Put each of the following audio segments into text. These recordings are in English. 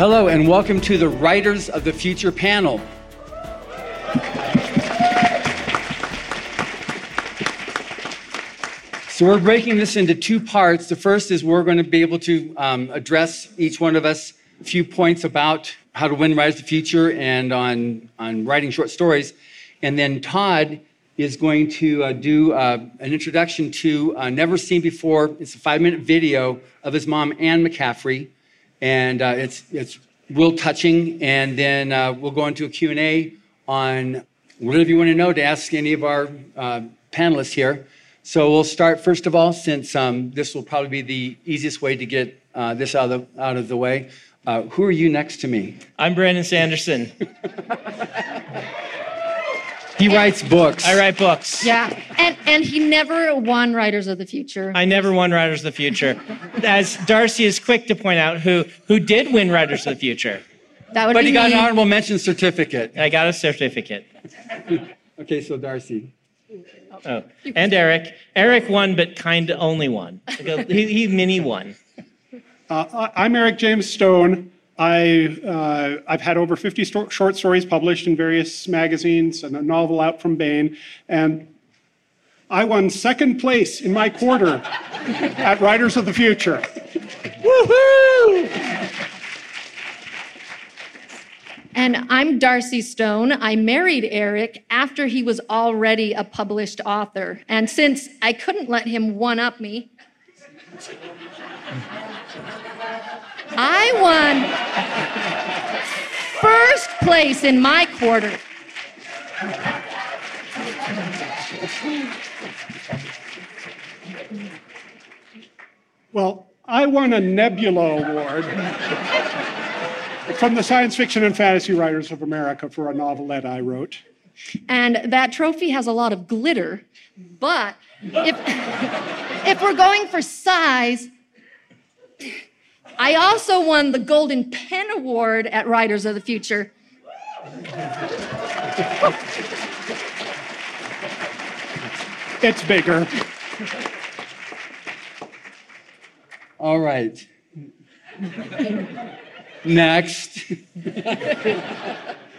Hello, and welcome to the Writers of the Future panel. So, we're breaking this into two parts. The first is we're going to be able to um, address each one of us a few points about how to win Writers of the Future and on, on writing short stories. And then Todd is going to uh, do uh, an introduction to uh, Never Seen Before. It's a five minute video of his mom, Anne McCaffrey. And uh, it's, it's real touching. And then uh, we'll go into a Q&A on whatever you want to know to ask any of our uh, panelists here. So we'll start first of all, since um, this will probably be the easiest way to get this out of out of the way. who are you next to me? I'm Brandon Sanderson. He writes books. I write books. Yeah, and and he never won Writers of the Future. I never won Writers of the Future, as Darcy is quick to point out, who who did win Writers of the Future. That would But be he got me. an honorable mention certificate. I got a certificate. Okay, so Darcy. Oh, and Eric. Eric won, but kind of only won. He, he mini won. Uh, I'm Eric James Stone. I, uh, I've had over 50 sto- short stories published in various magazines and a novel out from Baen. And I won second place in my quarter at Writers of the Future. And I'm Darcy Stone. I married Eric after he was already a published author. And since I couldn't let him one up me, I won first place in my quarter. Well, I won a Nebula Award from the Science Fiction and Fantasy Writers of America for a novelette I wrote. And that trophy has a lot of glitter. But if, if we're going for size, I also won the Golden Pen Award at Writers of the Future. It's bigger. All right. Next.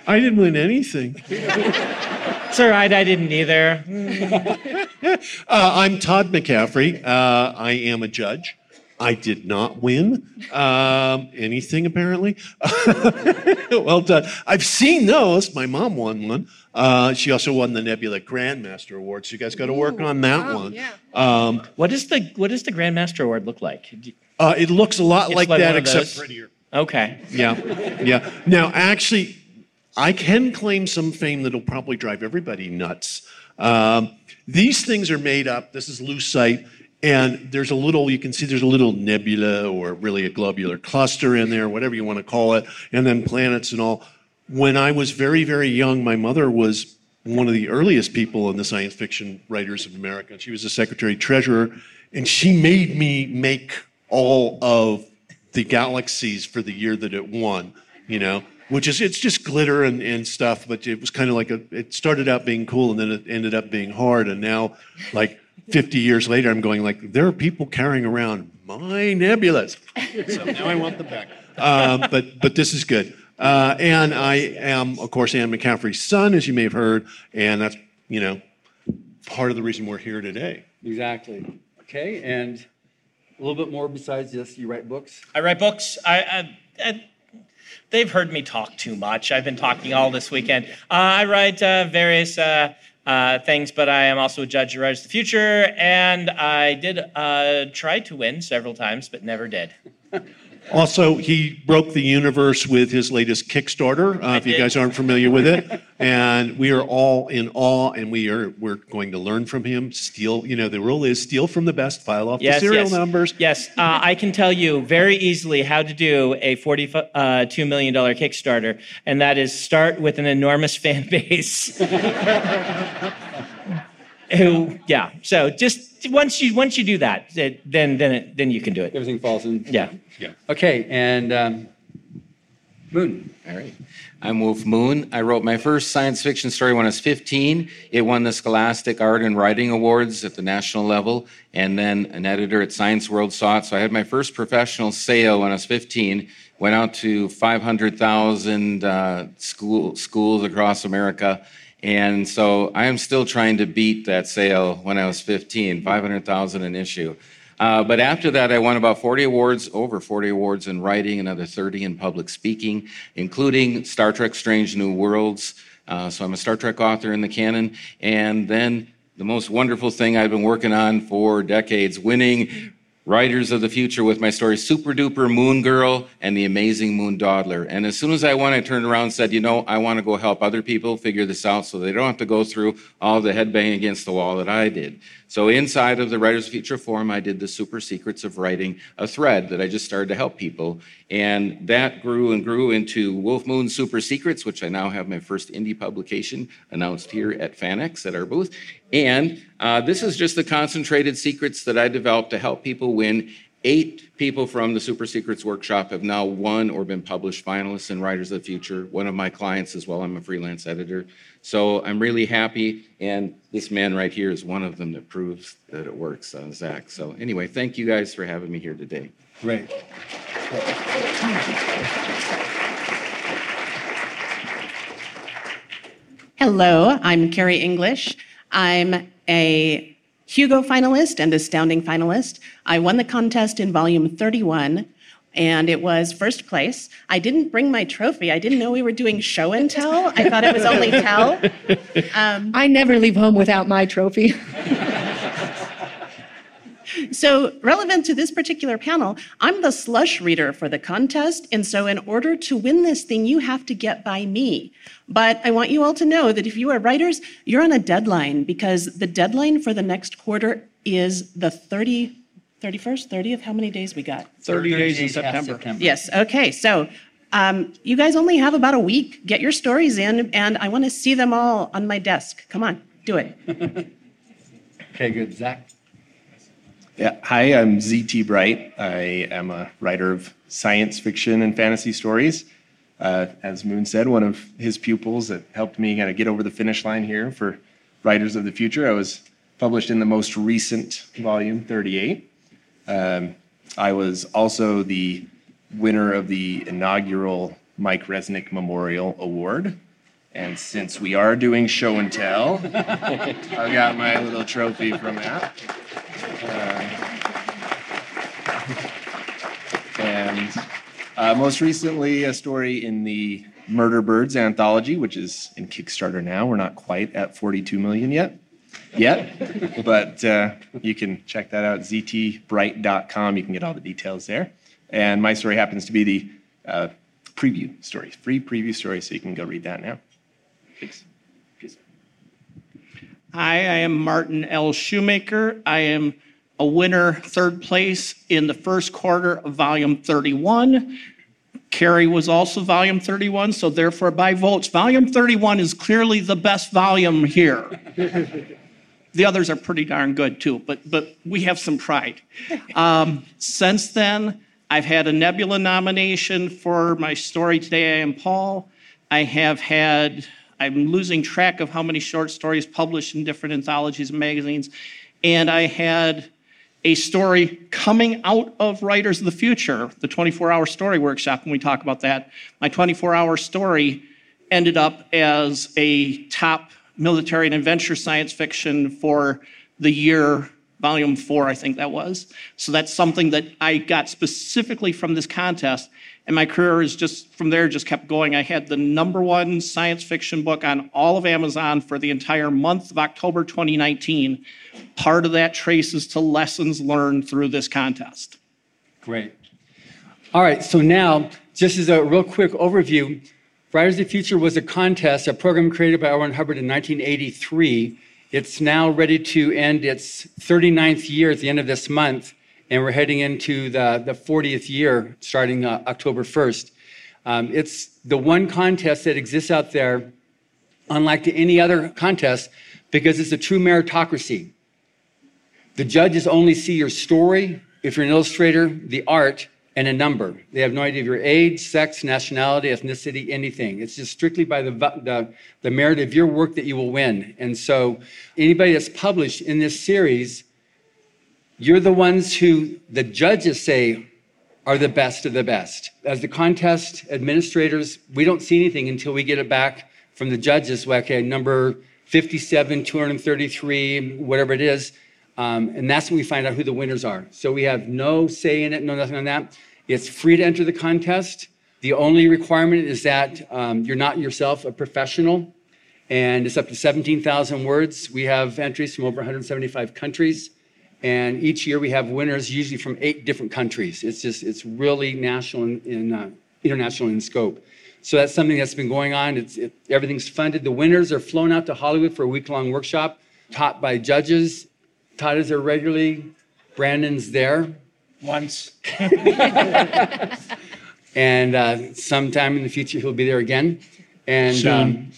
I didn't win anything. It's all right. I didn't either. Uh, I'm Todd McCaffrey. Uh, I am a judge. I did not win um, anything, apparently. well done. I've seen those. My mom won one. Uh, she also won the Nebula Grandmaster Award, so you guys got to work on that one. Um, What does the what does the Grandmaster Award look like? uh, it looks a lot It's like, like that, except prettier. Okay. Yeah, yeah. Now, actually, I can claim some fame that'll probably drive everybody nuts. Um, these things are made up. This is lucite, and there's a little. You can see there's a little nebula, or really a globular cluster in there, whatever you want to call it, and then planets and all. When I was very, very young, my mother was one of the earliest people in the Science Fiction Writers of America. She was the secretary treasurer, and she made me make all of the galaxies for the year that it won, you know, which is it's just glitter and, and stuff, but it was kind of like a it started out being cool and then it ended up being hard. And now, like 50 years later, I'm going like, there are people carrying around my nebulas. So now I want them back. Um, but but this is good. Uh, and I am, of course, Anne McCaffrey's son, as you may have heard, and that's you know part of the reason we're here today. Exactly. Okay, and a little bit more besides this, you write books? I write books. I, I, I they've heard me talk too much. I've been talking all this weekend. Uh, I write uh, various uh, things, but I am also a judge who writes the future, and I did uh, try to win several times, but never did. Also, he broke the universe with his latest Kickstarter. Uh, if you guys aren't familiar with it, and we are all in awe, and we are we're going to learn from him. Steal, you know, the rule is steal from the best, file off the serial yes. numbers. Yes, uh, I can tell you very easily how to do a $42 million Kickstarter, and that is start with an enormous fan base. Who, yeah. So just once you once you do that, it- then then it, then you can do it. Everything falls in. Yeah. Yeah. Okay, and um, Moon. All right. I'm Wulf Moon. I wrote my first science fiction story when I was 15. It won the Scholastic Art and Writing Awards at the national level, and then an editor at Science World saw it. So I had my first professional sale when I was 15. Went out to 500,000 uh, school, schools across America. And so I am still trying to beat that sale when I was 15, 500,000 an issue. Uh, but after that, I won about 40 awards, over 40 awards in writing, another 30 in public speaking, including Star Trek Strange New Worlds. Uh, so I'm a Star Trek author in the canon. And then the most wonderful thing I've been working on for decades, winning Writers of the Future with my story Super Duper Moon Girl and the Amazing Moon Dawdler. And as soon as I won, I turned around and said, you know, I want to go help other people figure this out so they don't have to go through all the headbanging against the wall that I did. So inside of the Writers Future Forum, I did the Super Secrets of Writing, a thread that I just started to help people. And that grew and grew into Wulf Moon Super Secrets, which I now have my first indie publication announced here at FanX at our booth. And uh, this is just the concentrated secrets that I developed to help people win. Eight people from the Super Secrets Workshop have now won or been published finalists in Writers of the Future. One of my clients as well. I'm a freelance editor. So I'm really happy. And this man right here is one of them that proves that it works, uh, Zach. So anyway, thank you guys for having me here today. Great. Hello, I'm Kary English. I'm a Hugo finalist and Astounding finalist. I won the contest in volume 31 and it was first place. I didn't bring my trophy. I didn't know we were doing show and tell. I thought it was only tell. Um, I never leave home without my trophy. So, relevant to this particular panel, I'm the slush reader for the contest. And so, in order to win this thing, you have to get by me. But I want you all to know that if you are writers, you're on a deadline because the deadline for the next quarter is the 30, 31st, 30th. How many days we got? 30 days in past September. Yes. Okay. So, um, you guys only have about a week. Get your stories in, and I want to see them all on my desk. Come on, do it. Okay, good. Zach? Yeah. Hi, I'm ZT Bright. I am a writer of science fiction and fantasy stories. Uh, as Moon said, one of his pupils that helped me kind of get over the finish line here for Writers of the Future. I was published in the most recent volume, 38. Um, I was also the winner of the inaugural Mike Resnick Memorial Award. And since we are doing show and tell, I've got my little trophy from that. And uh, most recently, a story in the Murder Birds anthology, which is in Kickstarter now. We're not quite at 42 million yet, yet, but uh, you can check that out. ztbright.com. You can get all the details there. And my story happens to be the uh, preview story, free preview story, so you can go read that now. Thanks. Hi, I am Martin L. Shoemaker. I am a winner, third place in the first quarter of volume 31. Kary was also volume 31, so therefore, by votes, volume 31 is clearly the best volume here. the others are pretty darn good too, but, but we have some pride. Um, since then, I've had a Nebula nomination for my story Today I Am Paul. I have had, I'm losing track of how many short stories published in different anthologies and magazines. And I had a story coming out of Writers of the Future, the 24 hour story workshop, when we talk about that. My 24 hour story ended up as a top military and adventure science fiction for the year, volume four, I think that was. So that's something that I got specifically from this contest. And my career is just from there just kept going. I had the number one science fiction book on all of Amazon for the entire month of October 2019. Part of that traces to lessons learned through this contest. Great. All right, so now, just as a real quick overview, Writers of the Future was a contest, a program created by. Ron Hubbard in 1983. It's now ready to end its 39th year at the end of this month, and we're heading into the, the 40th year starting uh, October 1st. Um, it's the one contest that exists out there, unlike to any other contest, because it's a true meritocracy. The judges only see your story, if you're an illustrator, the art, and a number. They have no idea of your age, sex, nationality, ethnicity, anything. It's just strictly by the, the, the merit of your work that you will win. And so, anybody that's published in this series, you're the ones who the judges say are the best of the best. As the contest administrators, we don't see anything until we get it back from the judges. Okay, number 57, 233, whatever it is. Um, and that's when we find out who the winners are. So we have no say in it, no nothing on that. It's free to enter the contest. The only requirement is that um, you're not yourself a professional, and it's up to 17,000 words. We have entries from over 175 countries, and each year we have winners, usually from eight different countries. It's just it's really national and in, uh, international in scope. So that's something that's been going on. It's, it, everything's funded. The winners are flown out to Hollywood for a week long workshop taught by judges Todd is there regularly. Brandon's there. Once. and uh, sometime in the future, he'll be there again. And um,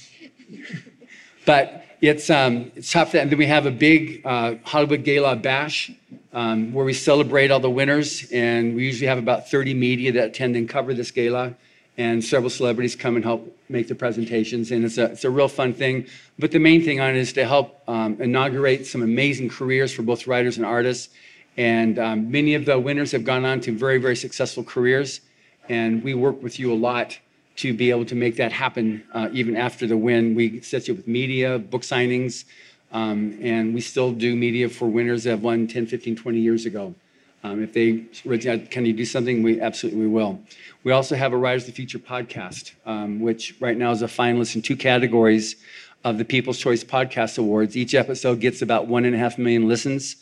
but it's um, it's tough. And then we have a big uh, Hollywood Gala bash um, where we celebrate all the winners, and we usually have about 30 media that attend and cover this gala and several celebrities come and help make the presentations. And it's a, it's a real fun thing. But the main thing on it is to help um, inaugurate some amazing careers for both writers and artists. And um, many of the winners have gone on to very, very successful careers. And we work with you a lot to be able to make that happen uh, even after the win. We set you up with media, book signings, um, and we still do media for winners that have won 10, 15, 20 years ago. Um, if they, can you do something? We absolutely we will. We also have a Writers of the Future podcast, um, which right now is a finalist in two categories of the People's Choice Podcast Awards. Each episode gets about one and a half million listens,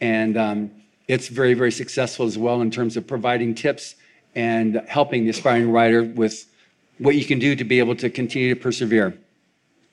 and um, it's very, very successful as well in terms of providing tips and helping the aspiring writer with what you can do to be able to continue to persevere.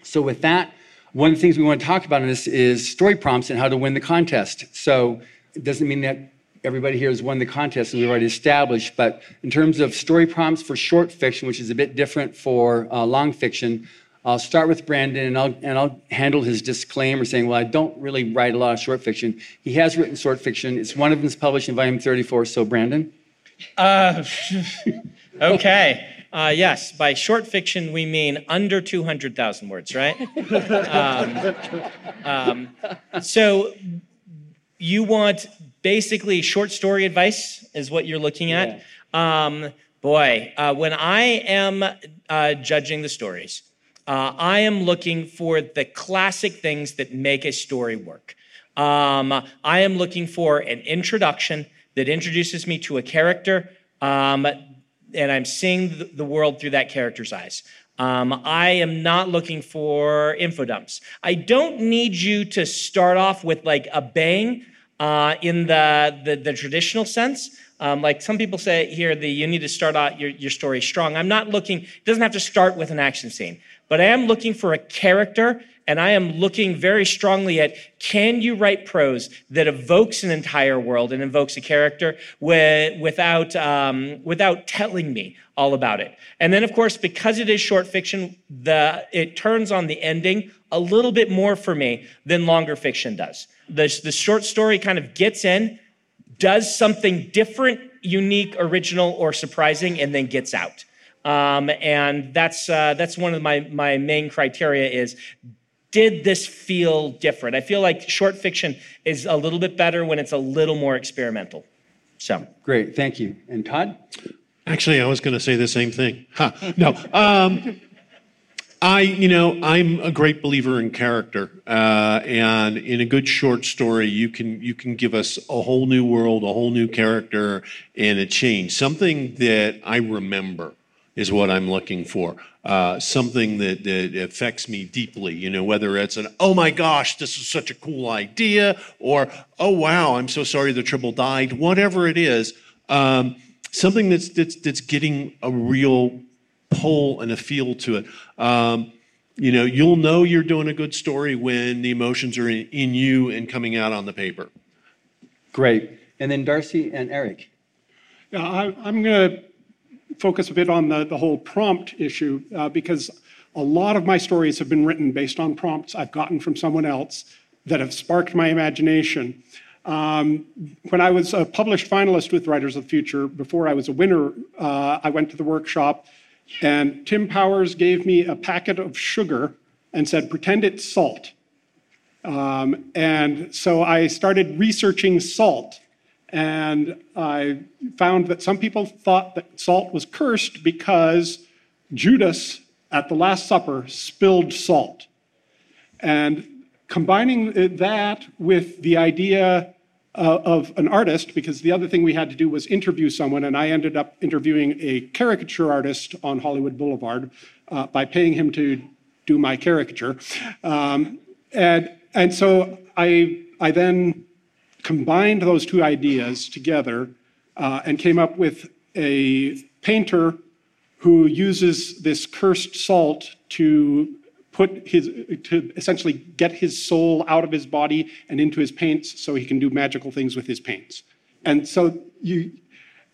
So, with that, one of the things we want to talk about in this is story prompts and how to win the contest. So, it doesn't mean that everybody here has won the contest and we've already established. But in terms of story prompts for short fiction, which is a bit different for uh, long fiction, I'll start with Brandon and I'll, and I'll handle his disclaimer saying, well, I don't really write a lot of short fiction. He has written short fiction. It's one of them is published in volume 34. So, Brandon? Uh, okay. Uh, yes, by short fiction, we mean under 200,000 words, right? um, um, so, you want basically short story advice is what you're looking at. Yeah. Um, boy, uh, when I am uh, judging the stories, uh, I am looking for the classic things that make a story work. Um, I am looking for an introduction that introduces me to a character, um, and I'm seeing the world through that character's eyes. Um, I am not looking for info dumps. I don't need you to start off with like a bang uh, in the, the, the, traditional sense. Um, like some people say here, the, you need to start out your, your story strong. I'm not looking, it doesn't have to start with an action scene, but I am looking for a character and I am looking very strongly at can you write prose that evokes an entire world and invokes a character with, without, um, without telling me all about it? And then, of course, because it is short fiction, the, it turns on the ending a little bit more for me than longer fiction does. The, the short story kind of gets in, does something different, unique, original, or surprising, and then gets out. Um, and that's uh, that's one of my my main criteria is did this feel different? I feel like short fiction is a little bit better when it's a little more experimental. So great, thank you. And Todd? Actually, I was going to say the same thing. Huh. No, um, I, you know, I'm a great believer in character, uh, and in a good short story, you can you can give us a whole new world, a whole new character, and a change. Something that I remember is what I'm looking for. Uh, something that, that affects me deeply, you know, whether it's an, oh my gosh, this is such a cool idea, or, oh wow, I'm so sorry the triple died, whatever it is, um, something that's, that's, that's getting a real pull and a feel to it. Um, you know, you'll know you're doing a good story when the emotions are in, in you and coming out on the paper. Great. And then Darcy and Eric. Yeah, I, am going to focus a bit on the, the whole prompt issue uh, because a lot of my stories have been written based on prompts I've gotten from someone else that have sparked my imagination. Um, when I was a published finalist with Writers of the Future, before I was a winner, uh, I went to the workshop and Tim Powers gave me a packet of sugar and said, pretend it's salt. Um, and so I started researching salt. And I found that some people thought that salt was cursed because Judas at the Last Supper spilled salt. And combining that with the idea uh, of an artist, because the other thing we had to do was interview someone, and I ended up interviewing a caricature artist on Hollywood Boulevard uh, by paying him to do my caricature. Um, and, and so I, I then combined those two ideas together uh, and came up with a painter who uses this cursed salt to put his to essentially get his soul out of his body and into his paints so he can do magical things with his paints. And so you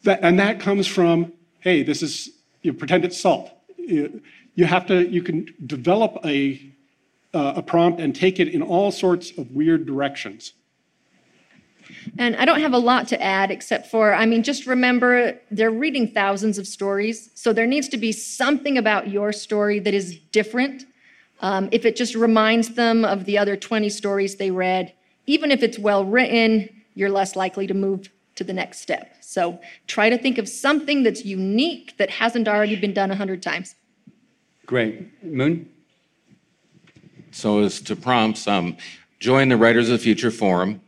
that and that comes from hey this is you pretend it's salt. You, you have to you can develop a uh, a prompt and take it in all sorts of weird directions And I don't have a lot to add except for, I mean, just remember they're reading thousands of stories. So there needs to be something about your story that is different. Um, if it just reminds them of the other 20 stories they read, even if it's well written, you're less likely to move to the next step. So try to think of something that's unique that hasn't already been done 100 times. Great. Moon? So as to prompts, um, join the Writers of the Future Forum.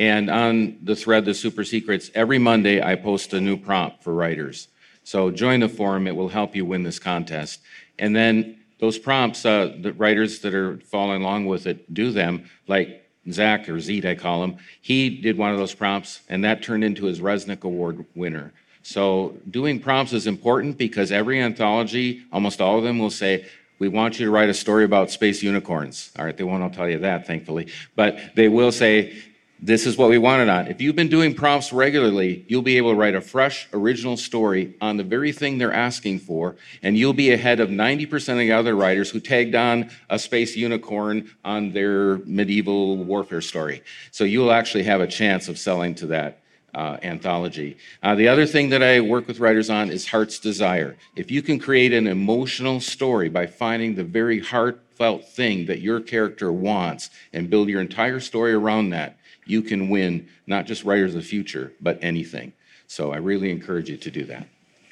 And on the thread, The Super Secrets, every Monday I post a new prompt for writers. So join the forum, it will help you win this contest. And then those prompts, uh, the writers that are following along with it do them, like Zach or Zeet, I call him. He did one of those prompts, and that turned into his Resnick Award winner. So doing prompts is important because every anthology, almost all of them will say, we want you to write a story about space unicorns. All right, they won't all tell you that, thankfully. But they will say, this is what we wanted on. If you've been doing prompts regularly, you'll be able to write a fresh, original story on the very thing they're asking for, and you'll be ahead of 90% of the other writers who tagged on a space unicorn on their medieval warfare story. So you'll actually have a chance of selling to that uh, anthology. Uh, the other thing that I work with writers on is heart's desire. If you can create an emotional story by finding the very heartfelt thing that your character wants and build your entire story around that, you can win not just Writers of the Future, but anything. So I really encourage you to do that.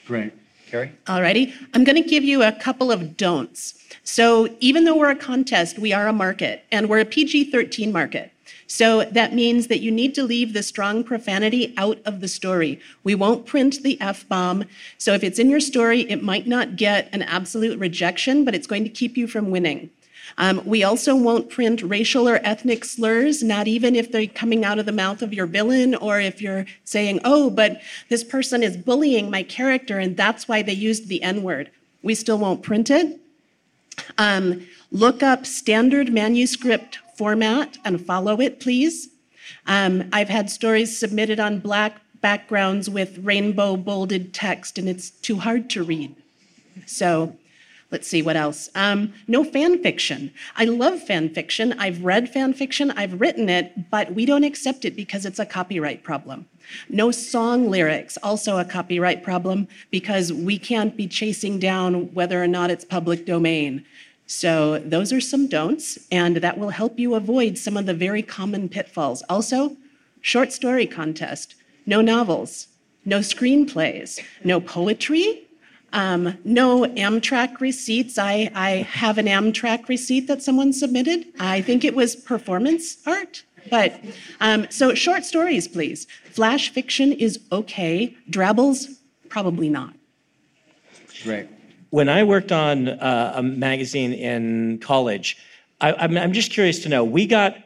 Great. Kary? Alrighty, I'm going to give you a couple of don'ts. So even though we're a contest, we are a market, and we're a PG-13 market. So that means that you need to leave the strong profanity out of the story. We won't print the F bomb. So if it's in your story, it might not get an absolute rejection, but it's going to keep you from winning. Um, we also won't print racial or ethnic slurs, not even if they're coming out of the mouth of your villain or if you're saying, oh, but this person is bullying my character and that's why they used the N word. We still won't print it. Um, look up standard manuscript format and follow it, please. Um, I've had stories submitted on black backgrounds with rainbow bolded text, and it's too hard to read. So let's see what else. Um, no fan fiction. I love fan fiction. I've read fan fiction, I've written it, but we don't accept it because it's a copyright problem. No song lyrics, also a copyright problem because we can't be chasing down whether or not it's public domain. So those are some don'ts, and that will help you avoid some of the very common pitfalls. Also, short story contest, no novels, no screenplays, no poetry, um, no Amtrak receipts. I, I have an Amtrak receipt that someone submitted. I think it was performance art. But um, so short stories, please. Flash fiction is okay. Drabbles, probably not. Great. When I worked on uh, a magazine in college, I, I'm, I'm just curious to know. We got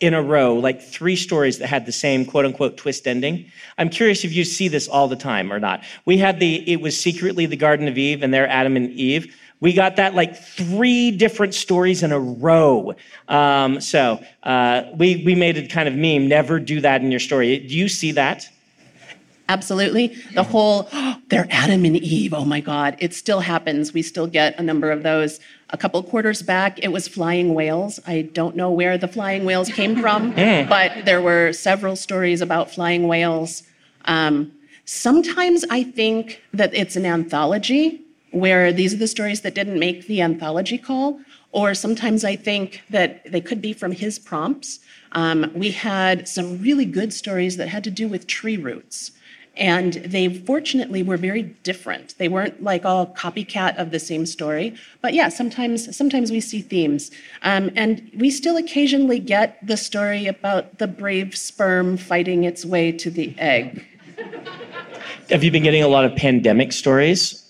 in a row like three stories that had the same quote unquote twist ending. I'm curious if you see this all the time or not. We had the it was secretly the Garden of Eve and they're Adam and Eve. We got that like three different stories in a row. Um, so uh, we we made a kind of meme. Never do that in your story. Do you see that? Absolutely. The whole, they're Adam and Eve. Oh my God. It still happens. We still get a number of those. A couple quarters back, it was flying whales. I don't know where the flying whales came from, but there were several stories about flying whales. Um, sometimes I think that it's an anthology where these are the stories that didn't make the anthology call, or sometimes I think that they could be from his prompts. Um, we had some really good stories that had to do with tree roots. And they fortunately were very different. They weren't like all copycat of the same story. But yeah, sometimes sometimes we see themes. Um, and we still occasionally get the story about the brave sperm fighting its way to the egg. Have you been getting a lot of pandemic stories?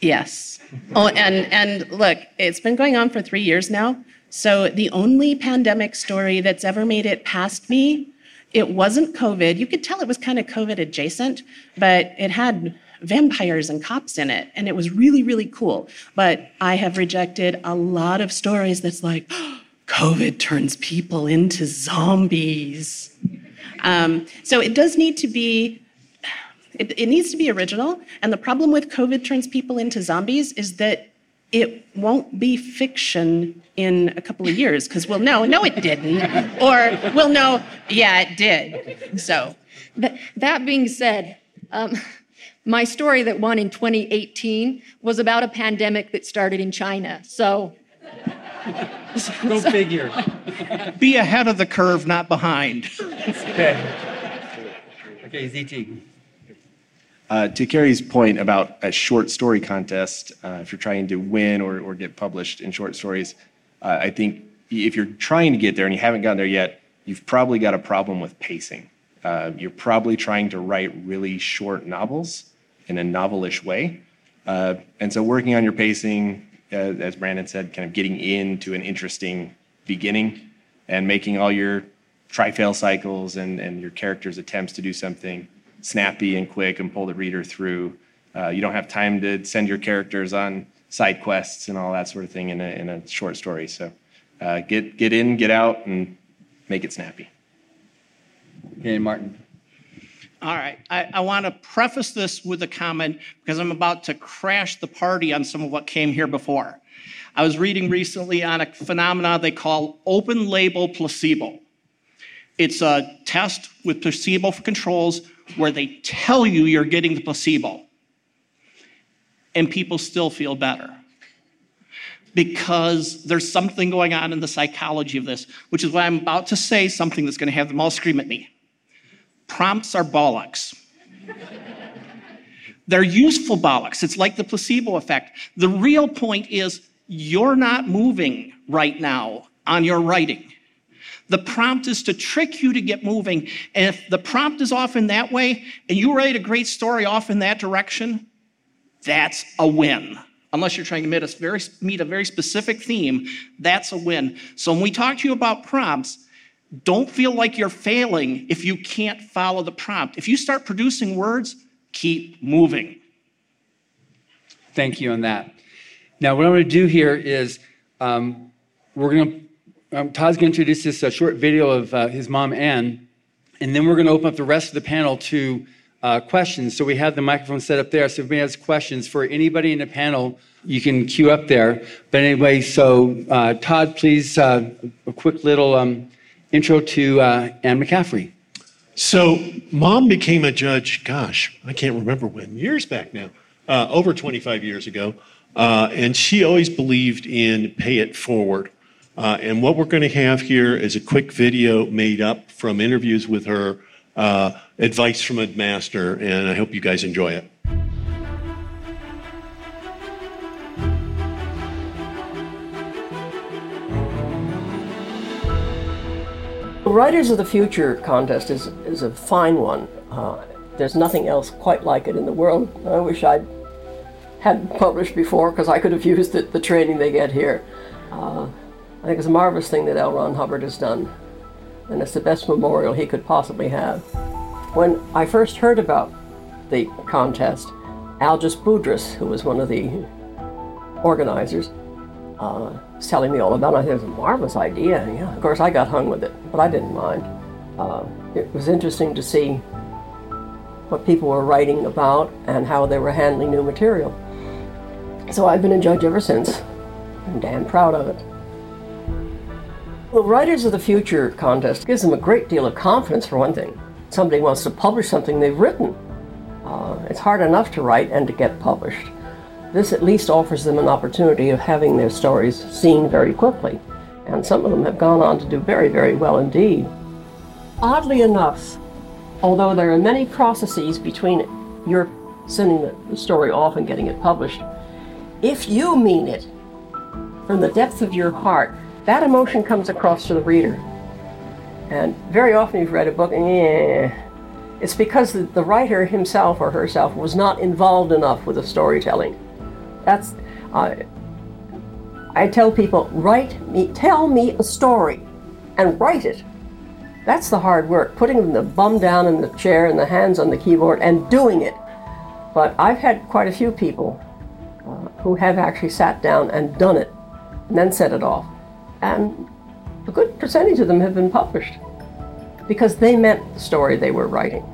Yes. Oh, and and look, it's been going on for three years now. So the only pandemic story that's ever made it past me, it wasn't COVID. You could tell it was kind of COVID adjacent, but it had vampires and cops in it, and it was really really cool. But I have rejected a lot of stories that's like, COVID turns people into zombies. Um, so it does need to be it, it needs to be original. And the problem with COVID turns people into zombies is that it won't be fiction in a couple of years because we'll know, no, it didn't. Or we'll know, yeah, it did. So, That, that being said, um, my story that won in 2018 was about a pandemic that started in China. So Go figure. Be ahead of the curve, not behind. Okay. Okay, ZT. Uh, to Kary's point about a short story contest, uh, if you're trying to win or, get published in short stories, uh, I think if you're trying to get there and you haven't gotten there yet, you've probably got a problem with pacing. You're probably trying to write really short novels in a novelish way. And so working on your pacing, as Brandon said, kind of getting into an interesting beginning and making all your try-fail cycles and your characters' attempts to do something snappy and quick and pull the reader through. Uh, you don't have time to send your characters on side quests and all that sort of thing in a, in a short story. So uh, get, get in, get out, and make it snappy. Okay, Martin. All right. I, I want to preface this with a comment because I'm about to crash the party on some of what came here before. I was reading recently on a phenomenon they call open label placebo. It's a test with placebo controls where they tell you you're getting the placebo, and people still feel better. Because there's something going on in the psychology of this, which is why I'm about to say something that's going to have them all scream at me. Prompts are bollocks. They're useful bollocks. It's like the placebo effect. The real point is you're not moving right now on your writing. The prompt is to trick you to get moving. And if the prompt is off in that way and you write a great story off in that direction, that's a win. Unless you're trying to meet a very, meet a very specific theme, that's a win. So when we talk to you about prompts, don't feel like you're failing if you can't follow the prompt. If you start producing words, keep moving. Thank you on that. Now, what I'm going to do here is um, we're going to, um, Todd's going to introduce this uh, short video of uh, his mom, Anne, and then we're going to open up the rest of the panel to uh, questions. So we have the microphone set up there. So if anybody has questions for anybody in the panel, you can queue up there. But anyway, so uh, Todd, please, uh, a quick little um, intro to uh, Anne McCaffrey. So, mom became a judge, gosh, I can't remember when, years back now, over 25 years ago. Uh, and she always believed in pay it forward. Uh, and what we're going to have here is a quick video made up from interviews with her, uh, advice from a master, and I hope you guys enjoy it. The Writers of the Future contest is, is a fine one. Uh, there's nothing else quite like it in the world. I wish I'd had published before because I could have used the, the training they get here. Uh, I think it's a marvelous thing that L. Ron Hubbard has done, and it's the best memorial he could possibly have. When I first heard about the contest, Algis Budrys, who was one of the organizers, uh, was telling me all about it. I think it was a marvelous idea. Yeah, of course, I got hung with it, but I didn't mind. Uh, it was interesting to see what people were writing about and how they were handling new material. So I've been a judge ever since. I'm damn proud of it. Well, Writers of the Future contest gives them a great deal of confidence, for one thing. Somebody wants to publish something they've written. Uh, it's hard enough to write and to get published. This at least offers them an opportunity of having their stories seen very quickly. And some of them have gone on to do very, very well indeed. Oddly enough, although there are many processes between your sending the story off and getting it published, if you mean it from the depth of your heart, that emotion comes across to the reader. And very often you've read a book and yeah, it's because the, writer himself or herself was not involved enough with the storytelling. That's, uh, I tell people, write me, tell me a story and write it. That's the hard work, putting the bum down in the chair and the hands on the keyboard and doing it. But I've had quite a few people uh, who have actually sat down and done it and then set it off. And a good percentage of them have been published because they meant the story they were writing.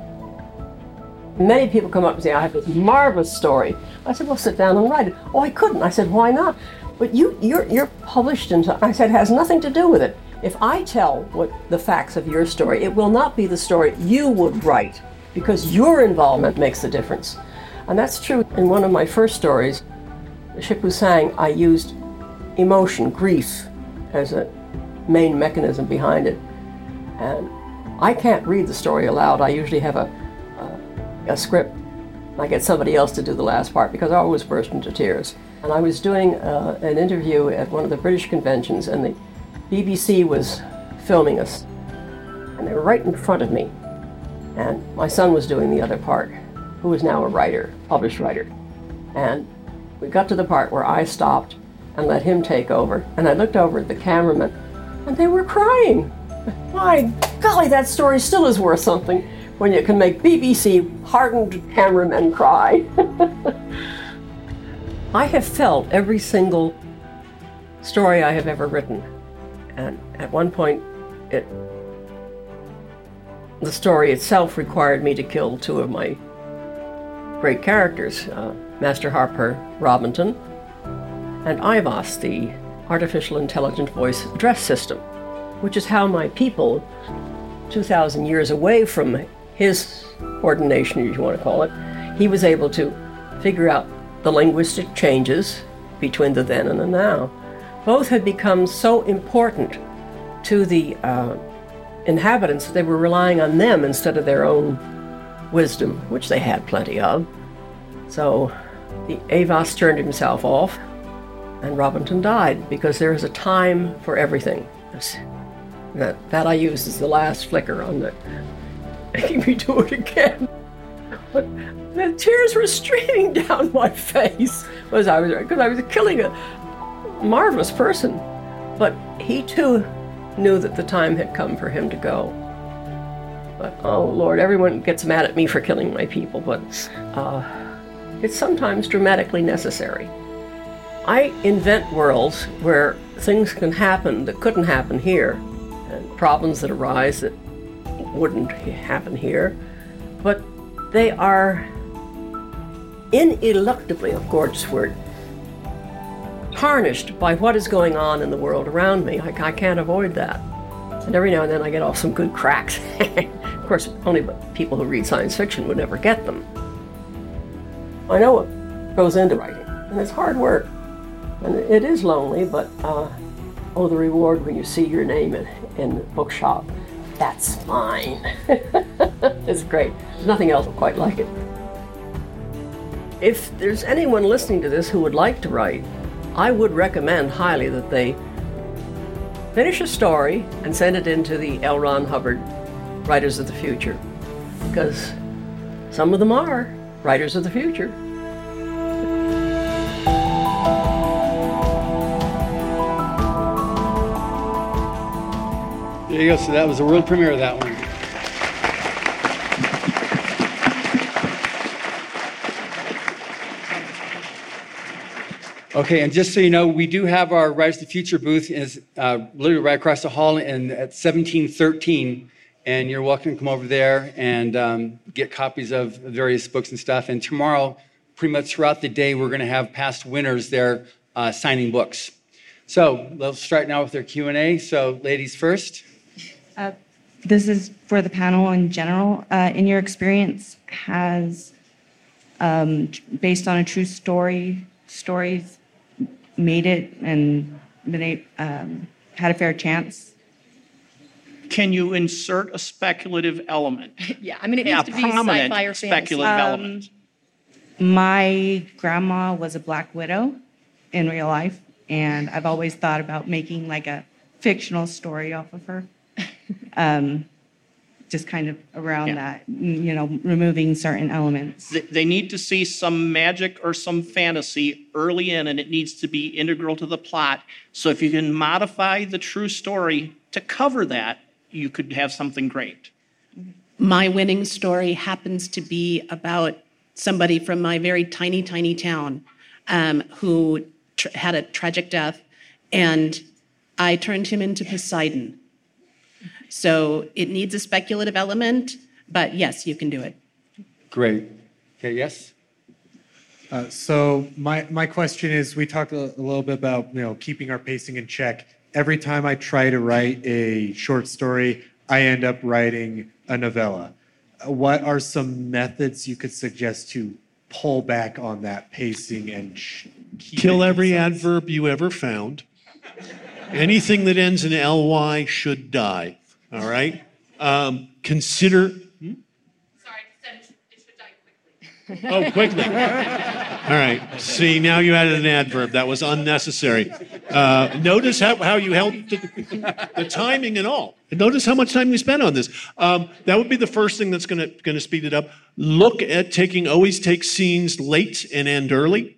Many people come up and say, I have this marvelous story. I said, Well, sit down and write it. Oh, I couldn't. I said, Why not? But you, you're, you're published into, I said, it has nothing to do with it. If I tell what the facts of your story, it will not be the story you would write because your involvement makes the difference. And that's true in one of my first stories, the Ship Sang, I used emotion, grief, as a main mechanism behind it. And I can't read the story aloud. I usually have a, a, a script. I get somebody else to do the last part because I always burst into tears. And I was doing uh, an interview at one of the British conventions, and the BBC was filming us. And they were right in front of me. And my son was doing the other part, who is now a writer, published writer. And we got to the part where I stopped and let him take over. And I looked over at the cameraman, and they were crying. My golly, that story still is worth something when you can make BBC hardened cameramen cry. I have felt every single story I have ever written. And at one point, it, the story itself required me to kill two of my great characters uh, Master Harper Robinton and Aivas, the Artificial Intelligent Voice Address System, which is how my people, 2,000 years away from his ordination, if you want to call it, he was able to figure out the linguistic changes between the then and the now. Both had become so important to the uh, inhabitants that they were relying on them instead of their own wisdom, which they had plenty of. So the Avas turned himself off and Robinton died because there is a time for everything. That, that I use as the last flicker on the making me do it again. But the tears were streaming down my face as I was because I was killing a marvelous person. But he too knew that the time had come for him to go. But oh Lord, everyone gets mad at me for killing my people, but uh, it's sometimes dramatically necessary. I invent worlds where things can happen that couldn't happen here, and problems that arise that wouldn't happen here, but they are ineluctably, a gorgeous word, tarnished by what is going on in the world around me. I, I can't avoid that. And every now and then I get off some good cracks. of course, only people who read science fiction would never get them. I know what goes into writing, and it's hard work. And it is lonely, but uh, oh, the reward when you see your name in, in the bookshop. That's mine. it's great. There's nothing else quite like it. If there's anyone listening to this who would like to write, I would recommend highly that they finish a story and send it into the L. Ron Hubbard Writers of the Future. Because some of them are writers of the future. There you go. So that was the world premiere of that one. Okay, and just so you know, we do have our Writers of the Future booth is uh, literally right across the hall and at 1713 and you're welcome to come over there and um, get copies of various books and stuff. And tomorrow, pretty much throughout the day, we're going to have past winners there uh, signing books. So let's start now with their Q&A. So ladies first. Uh, this is for the panel in general. Uh, in your experience, has um, based on a true story stories made it and been a, um, had a fair chance? Can you insert a speculative element? Yeah, I mean, it Yeah, needs to be prominent sci-fi or fantasy. speculative Um, element. My grandma was a black widow in real life, and I've always thought about making like a fictional story off of her. Um, just kind of around Yeah. that, you know, removing certain elements. They- They need to see some magic or some fantasy early in, and it needs to be integral to the plot. So if you can modify the true story to cover that, you could have something great. My winning story happens to be about somebody from my very tiny, tiny town um, who tr- had a tragic death, and I turned him into Poseidon. So it needs a speculative element, but yes, you can do it. Great. Okay, yes? Uh, so my my question is, we talked a, a little bit about you know keeping our pacing in check. Every time I try to write a short story, I end up writing a novella. Uh, What are some methods you could suggest to pull back on that pacing and sh- keep Kill it every adverb you ever found. Anything that ends in ly should die. All right. Um, consider. hmm? Oh, quickly. All right. See, now you added an adverb. That was unnecessary. Uh, notice how, how you held the, the timing and all. Notice how much time we spent on this. Um, that would be the first thing that's going to going to speed it up. Look at taking always take scenes late and end early.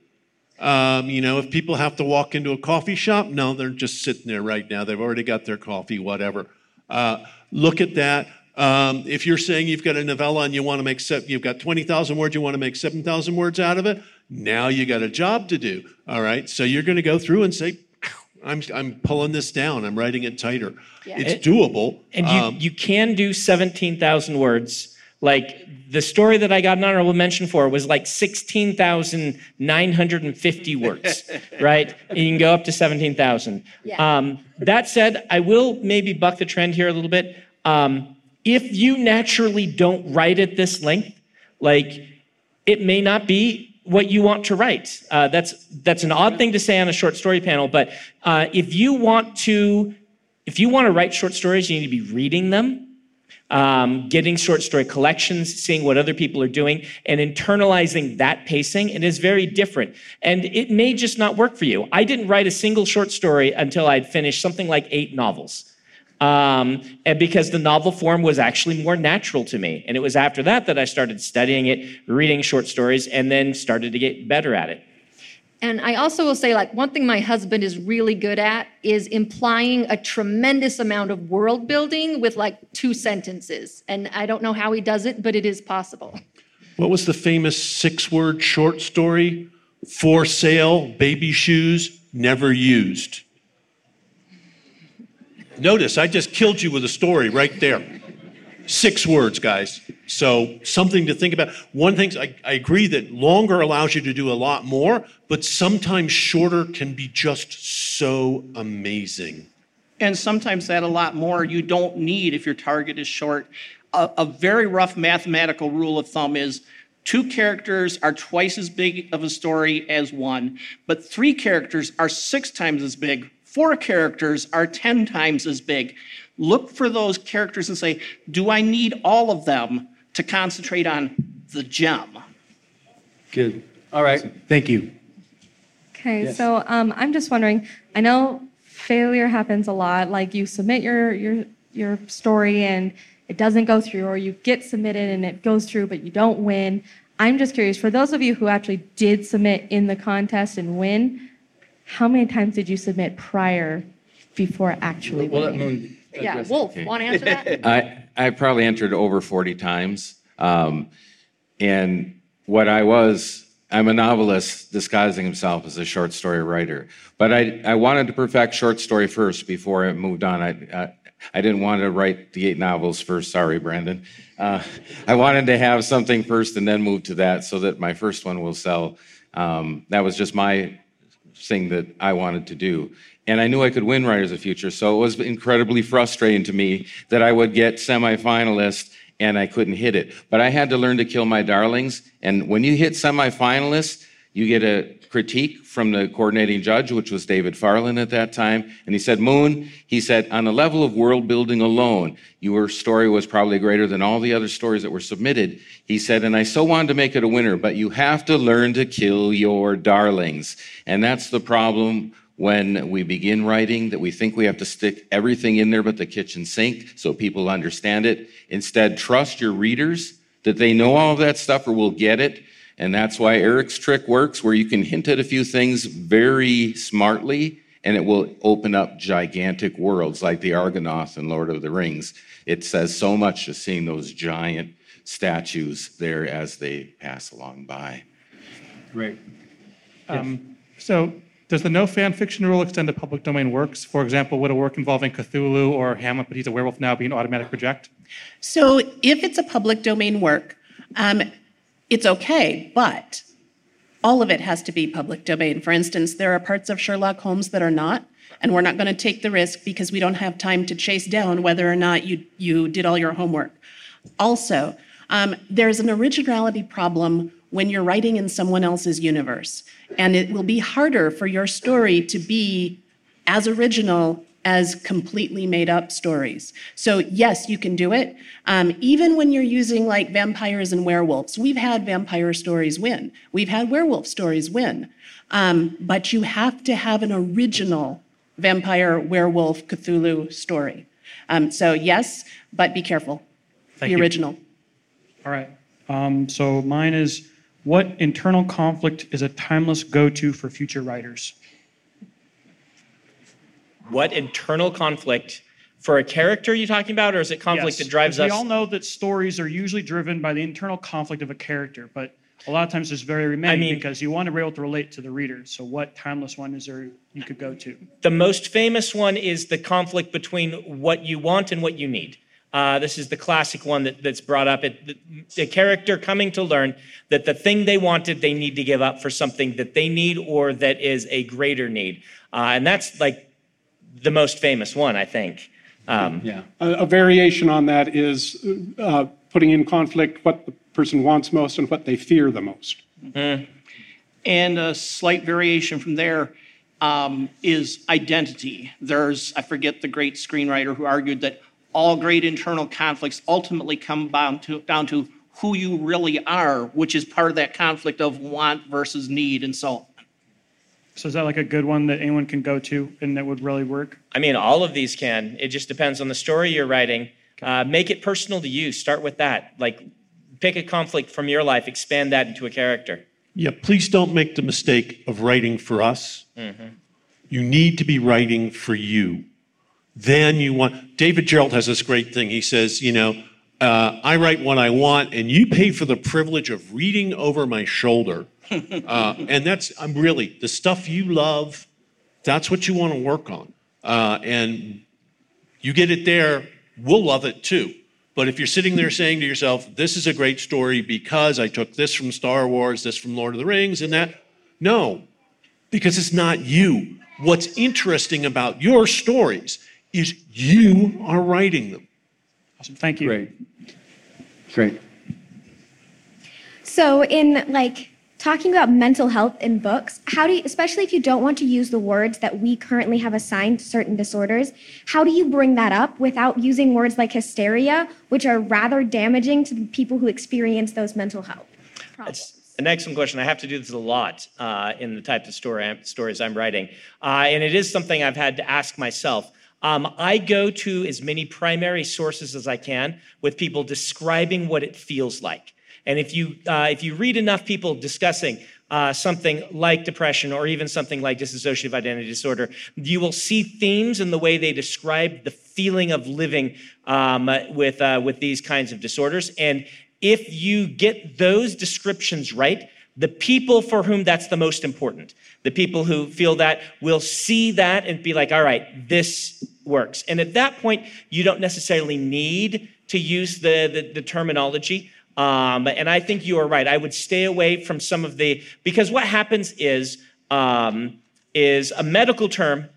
Um, you know, if people have to walk into a coffee shop, no, they're just sitting there right now. They've already got their coffee, whatever. Uh, look at that. Um, if you're saying you've got a novella and you want to make, se- you've got 20,000 words, you want to make 7,000 words out of it, now you got a job to do. All right. So you're going to go through and say, I'm, I'm pulling this down. I'm writing it tighter. It's doable. And you, Um, you can do 17,000 words. Like the story that I got an honorable mention for was like 16,950 words, right? And you can go up to 17,000. Yeah. Um, that said, I will maybe buck the trend here a little bit. Um, if you naturally don't write at this length, like it may not be what you want to write. Uh, that's that's an odd thing to say on a short story panel, but uh, if you want to, if you want to write short stories, you need to be reading them, um, getting short story collections, seeing what other people are doing, and internalizing that pacing. It is very different, and it may just not work for you. I didn't write a single short story until I'd finished something like eight novels um, and because the novel form was actually more natural to me. And it was after that that I started studying it, reading short stories, and then started to get better at it. And I also will say, like, one thing my husband is really good at is implying a tremendous amount of world building with like two sentences. And I don't know how he does it, but it is possible. What was the famous six word short story? For sale, baby shoes, never used. Notice I just killed you with a story right there. Six words, guys. So something to think about. One thing, I, I agree that longer allows you to do a lot more, but sometimes shorter can be just so amazing. And sometimes that a lot more you don't need if your target is short. A, a very rough mathematical rule of thumb is two characters are twice as big of a story as one, but three characters are six times as big. Four characters are 10 times as big. Look for those characters and say, do I need all of them to concentrate on the gem? Good. All right. Thank you. Okay, Yes. so um, I'm just wondering. I know failure happens a lot. Like you submit your your your story and it doesn't go through, or you get submitted and it goes through, but you don't win. I'm just curious. For those of you who actually did submit in the contest and win, how many times did you submit prior before actually We'll winning? Moon Yeah, address it. Wulf, want to answer that? I, I probably entered over 40 times. Um, and what I was, I'm a novelist disguising himself as a short story writer. But I, I wanted to perfect short story first before I moved on. I, uh, I didn't want to write the eight novels first. Sorry, Brandon. Uh, I wanted to have something first and then move to that so that my first one will sell. Um, that was just my thing that I wanted to do. And I knew I could win Writers of the Future, so it was incredibly frustrating to me that I would get semifinalist and I couldn't hit it. But I had to learn to kill my darlings. And when you hit semifinalist, you get a critique from the coordinating judge, which was David Farland at that time. And he said, Moon, he said, on the level of world building alone, your story was probably greater than all the other stories that were submitted. He said, and I so wanted to make it a winner, but you have to learn to kill your darlings. And that's the problem when we begin writing that we think we have to stick everything in there but the kitchen sink so people understand it. Instead, trust your readers that they know all of that stuff or will get it. And that's why Eric's trick works, where you can hint at a few things very smartly and it will open up gigantic worlds like the Argonath and Lord of the Rings. It says so much just seeing those giant statues there as they pass along by. Great. Um, so, does the no fan fiction rule extend to public domain works? For example, would a work involving Cthulhu or Hamlet, but he's a werewolf now, be an automatic reject? So if it's a public domain work, um, it's okay, but all of it has to be public domain. For instance, there are parts of Sherlock Holmes that are not, and we're not going to take the risk because we don't have time to chase down whether or not you, you did all your homework. Also, um, there's an originality problem when you're writing in someone else's universe, and it will be harder for your story to be as original as completely made up stories. So, yes, you can do it. Um, even when you're using like vampires and werewolves, we've had vampire stories win, we've had werewolf stories win. Um, but you have to have an original vampire, werewolf, Cthulhu story. Um, so, yes, but be careful. Thank be you. original. All right. Um, so mine is what internal conflict is a timeless go to for future writers? What internal conflict for a character you talking about, or is it conflict Yes, that drives us? We all know that stories are usually driven by the internal conflict of a character, but a lot of times there's very many mean- because you want to be able to relate to the reader. So, what timeless one is there you could go to? The most famous one is the conflict between what you want and what you need. Uh, this is the classic one that, that's brought up. It, the, the character coming to learn that the thing they wanted, they need to give up for something that they need or that is a greater need. Uh, and that's like the most famous one, I think. Um, yeah. A, a variation on that is uh, putting in conflict what the person wants most and what they fear the most. And a slight variation from there um, is identity. There's, I forget the great screenwriter who argued that all great internal conflicts ultimately come down to, down to who you really are, which is part of that conflict of want versus need and so on. So, is that like a good one that anyone can go to and that would really work? I mean, all of these can. It just depends on the story you're writing. Uh, make it personal to you. Start with that. Like, pick a conflict from your life, expand that into a character. Yeah, please don't make the mistake of writing for us. You need to be writing for you. Then you want, David Gerrold has this great thing. He says, you know, uh, I write what I want, and you pay for the privilege of reading over my shoulder. uh, and that's, I'm really, the stuff you love, that's what you want to work on. Uh, and you get it there, we'll love it too. But if you're sitting there saying to yourself, this is a great story because I took this from Star Wars, this from Lord of the Rings, and that, no, because it's not you. What's interesting about your stories is you are writing them. Awesome. Thank you. Great. Great. So, in like talking about mental health in books, how do you, especially if you don't want to use the words that we currently have assigned to certain disorders, how do you bring that up without using words like hysteria, which are rather damaging to the people who experience those mental health problems? It's an excellent question. I have to do this a lot uh, in the type of story stories I'm writing, uh, and it is something I've had to ask myself. Um, I go to as many primary sources as I can with people describing what it feels like. And if you uh, if you read enough people discussing uh, something like depression or even something like dissociative identity disorder, you will see themes in the way they describe the feeling of living um, with uh, with these kinds of disorders. And if you get those descriptions right, The people for whom that's the most important, the people who feel that will see that and be like, all right, this works. And at that point, you don't necessarily need to use the, the, the terminology. Um, and I think you are right. I would stay away from some of the, because what happens is, um, is a medical term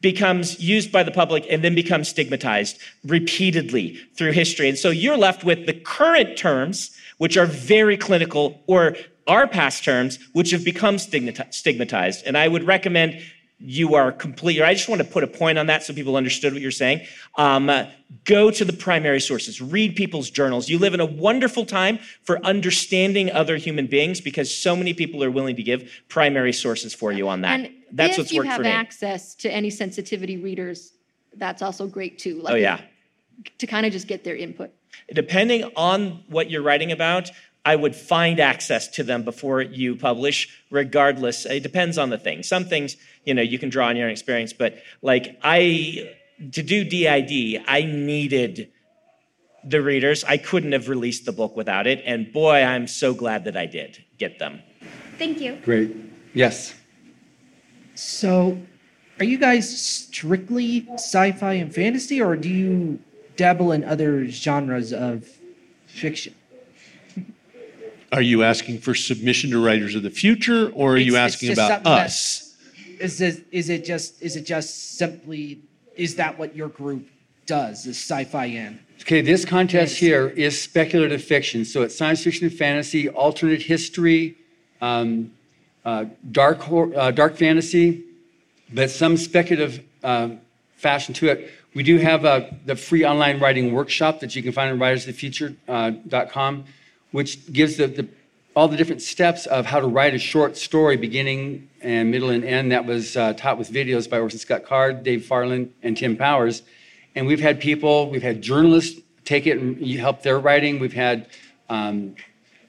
becomes used by the public and then becomes stigmatized repeatedly through history. And so you're left with the current terms, which are very clinical, or our past terms, which have become stigmatized. And I would recommend you are complete. I just want to put a point on that so people understood what you're saying. Um, uh, go to the primary sources, read people's journals. You live in a wonderful time for understanding other human beings because so many people are willing to give primary sources for you on that. And That's if what's worked for me. you have access to any sensitivity readers, that's also great too. Like, oh yeah. To kind of just get their input. Depending on what you're writing about, I would find access to them before you publish, regardless. It depends on the thing. Some things, you know, you can draw on your own experience, but like I, to do DID, I needed the readers. I couldn't have released the book without it. And boy, I'm so glad that I did get them. Thank you. Great. Yes. So, are you guys strictly sci-fi and fantasy, or do you dabble in other genres of fiction? Are you asking for submission to Writers of the Future, or are you It's- it's asking just about something that- us? Is it, is it just is it just simply is that what your group does? Is sci-fi and Okay, this contest here is speculative fiction. So it's science fiction and fantasy, alternate history, um, uh, dark, hor- uh, dark fantasy, but some speculative um, fashion to it. We do have uh, the free online writing workshop that you can find on writersofthefuture.com, which gives the, the, all the different steps of how to write a short story, beginning and middle and end. That was uh, taught with videos by Orson Scott Card, Dave Farland, and Tim Powers. And we've had people, we've had journalists take it and help their writing. We've had um,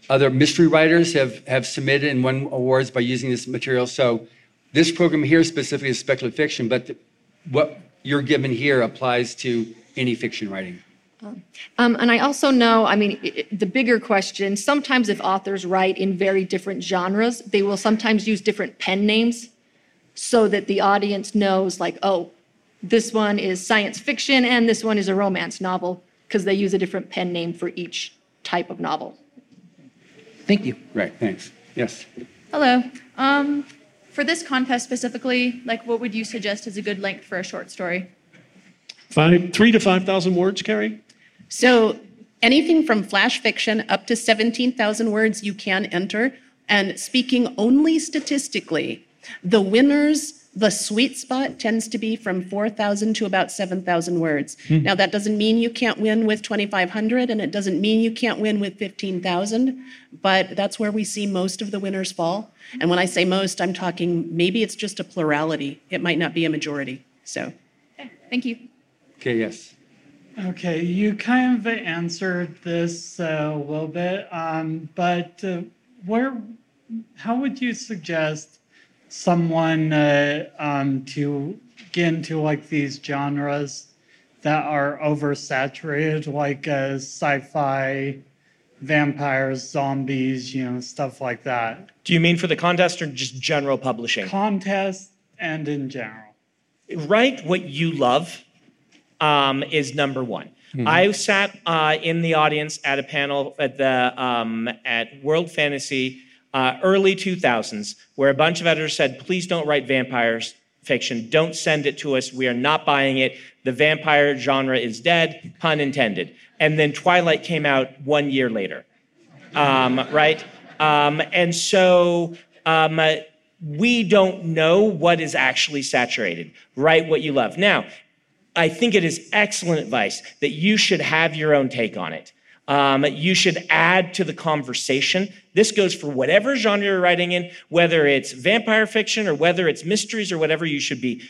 other mystery writers have, have submitted and won awards by using this material. So this program here specifically is speculative fiction, but the, what you're given here applies to any fiction writing. Um, and I also know, I mean, i- i- the bigger question sometimes if authors write in very different genres, they will sometimes use different pen names so that the audience knows, like, oh, this one is science fiction and this one is a romance novel, because they use a different pen name for each type of novel. Thank you. Right, thanks. Yes. Hello. Um, for this contest specifically, like what would you suggest is a good length for a short story? Five, three to five thousand words, Kary. So anything from flash fiction up to 17,000 words you can enter. And speaking only statistically, the winners, the sweet spot tends to be from 4,000 to about 7,000 words. Hmm. Now, that doesn't mean you can't win with 2,500, and it doesn't mean you can't win with 15,000, but that's where we see most of the winners fall. And when I say most, I'm talking maybe it's just a plurality, it might not be a majority. So. Thank you. Okay, yes. Okay, you kind of answered this uh, a little bit, um, but uh, where, how would you suggest someone uh, um, to get into like these genres that are oversaturated, like uh, sci-fi, vampires, zombies, you know, stuff like that? Do you mean for the contest or just general publishing? Contest and in general. write what you love um, is number one. Mhm. I sat uh, in the audience at a panel at the um, at World Fantasy uh, early 2000s, where a bunch of editors said, "Please don't write vampires fiction. Don't send it to us. We are not buying it. The vampire genre is dead." Pun intended. And then Twilight came out one year later um, right? Um, and so um, uh, we don't know what is actually saturated. Write what you love. Now, I think it is excellent advice that you should have your own take on it. Um, you should add to the conversation. This goes for whatever genre you're writing in, whether it's vampire fiction or whether it's mysteries or whatever. You should be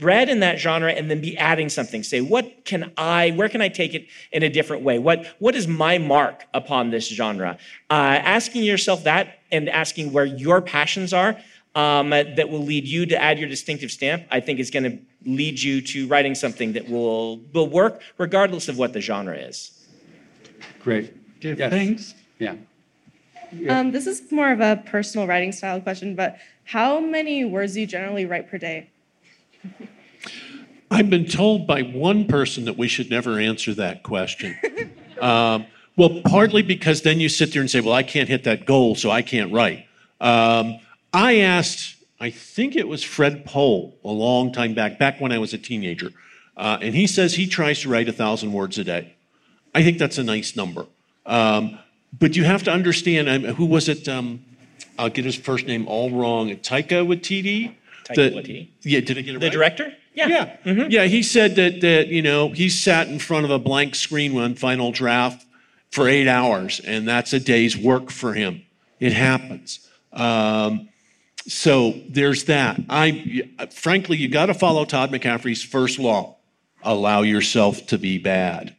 read in that genre and then be adding something. Say, what can I? Where can I take it in a different way? What What is my mark upon this genre? Uh, asking yourself that and asking where your passions are um, that will lead you to add your distinctive stamp. I think is going to lead you to writing something that will will work regardless of what the genre is. Great. Okay, Yes. thanks. Yeah. Um, this is more of a personal writing style question, but how many words do you generally write per day? I've been told by one person that we should never answer that question. um, well, partly because then you sit there and say, well, I can't hit that goal, so I can't write. Um, I asked, I think it was Fred Pohl a long time back, back when I was a teenager, uh, and he says he tries to write a thousand words a day. I think that's a nice number. Um, but you have to understand, um, who was it? Um, I'll get his first name all wrong. Taika Waititi? Taika The- Waititi. Yeah, did I get it The right? director? Yeah. Yeah. Yeah, he said that that you know he sat in front of a blank screen on Final Draft for eight hours, and that's a day's work for him. It happens. Um, so there's that. I frankly, you got to follow Todd McCaffrey's first law: allow yourself to be bad.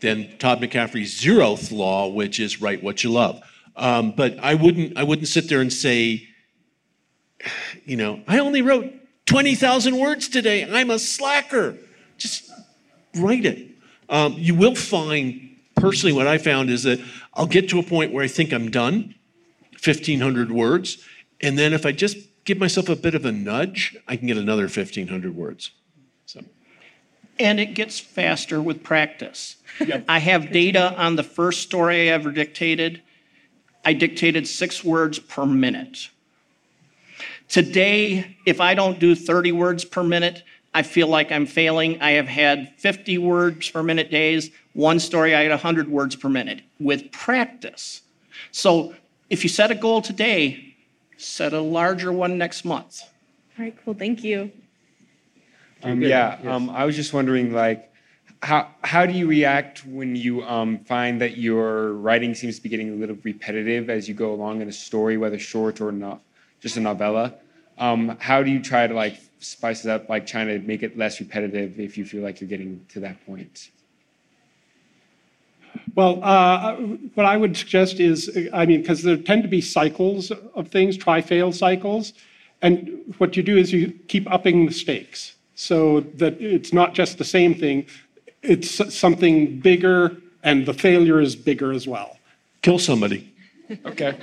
Then Todd McCaffrey's zeroth law, which is write what you love. Um, but I wouldn't. I wouldn't sit there and say, you know, I only wrote 20,000 words today. I'm a slacker. Just write it. Um, you will find, personally, what I found is that I'll get to a point where I think I'm done, 1,500 words. And then if I just give myself a bit of a nudge, I can get another 1,500 words. So. And it gets faster with practice. I have data on the first story I ever dictated. I dictated six words per minute. Today, if I don't do 30 words per minute, I feel like I'm failing. I have had 50 words per minute days. One story, I had 100 words per minute with practice. So if you set a goal today, set a larger one next month. All right, cool. Thank you. Um, yeah, um, I was just wondering, like, how how do you react when you um, find that your writing seems to be getting a little repetitive as you go along in a story, whether short or not, just a novella? Um, how do you try to like spice it up, like trying to make it less repetitive if you feel like you're getting to that point? Well, uh, what I would suggest is, I mean, because there tend to be cycles of things, try-fail cycles, and what you do is you keep upping the stakes so that it's not just the same thing, it's something bigger, and the failure is bigger as well. Kill somebody. Okay.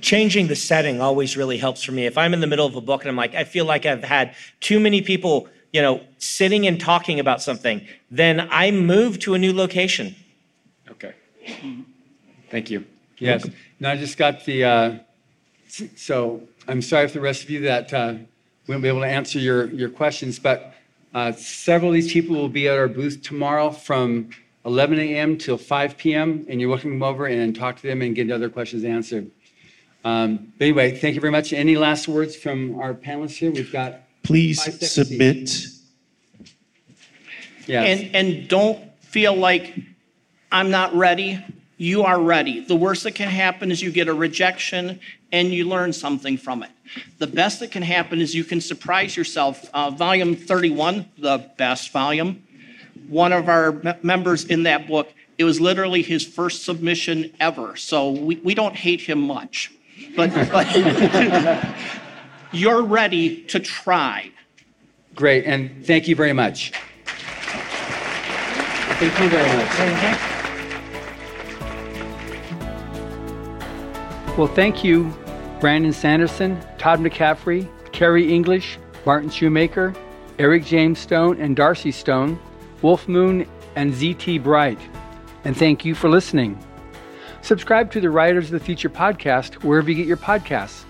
changing the setting always really helps for me. If I'm in the middle of a book and I'm like, I feel like I've had too many people, you know, sitting and talking about something, then I move to a new location. Okay. Thank you. Yes. Now I just got the, uh, so I'm sorry for the rest of you that uh, we won't be able to answer your, your questions, but uh, several of these people will be at our booth tomorrow from 11 a.m. till 5 p.m. And you're welcome to come over and talk to them and get other questions answered. Um, but anyway, thank you very much. Any last words from our panelists here? We've got Please submit. Yes. And, and don't feel like I'm not ready. You are ready. The worst that can happen is you get a rejection and you learn something from it. The best that can happen is you can surprise yourself. Uh, volume 31, the best volume, one of our me- members in that book, it was literally his first submission ever. So we, we don't hate him much. But, but you're ready to try. Great, and thank you very much. Thank you very much. Well, thank you, Brandon Sanderson, Todd McCaffrey, Kary English, Martin Shoemaker, Eric James Stone, and Darci Stone, Wulf Moon, and ZT Bright. And thank you for listening. Subscribe to the Writers of the Future podcast wherever you get your podcasts.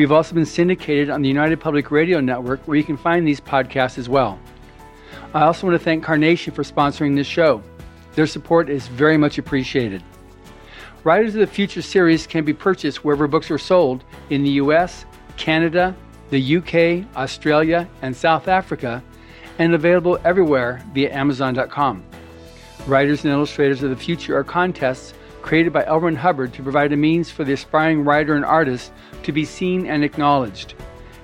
We've also been syndicated on the United Public Radio Network where you can find these podcasts as well. I also want to thank Carnation for sponsoring this show. Their support is very much appreciated. Writers of the Future series can be purchased wherever books are sold in the US, Canada, the UK, Australia, and South Africa, and available everywhere via Amazon.com. Writers and Illustrators of the Future are contests created by. Ron Hubbard to provide a means for the aspiring writer and artist to be seen and acknowledged.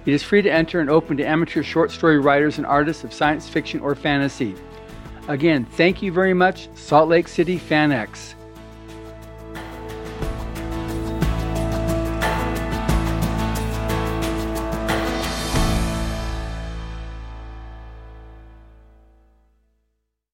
It is free to enter and open to amateur short story writers and artists of science fiction or fantasy. Again, thank you very much, Salt Lake City FanX.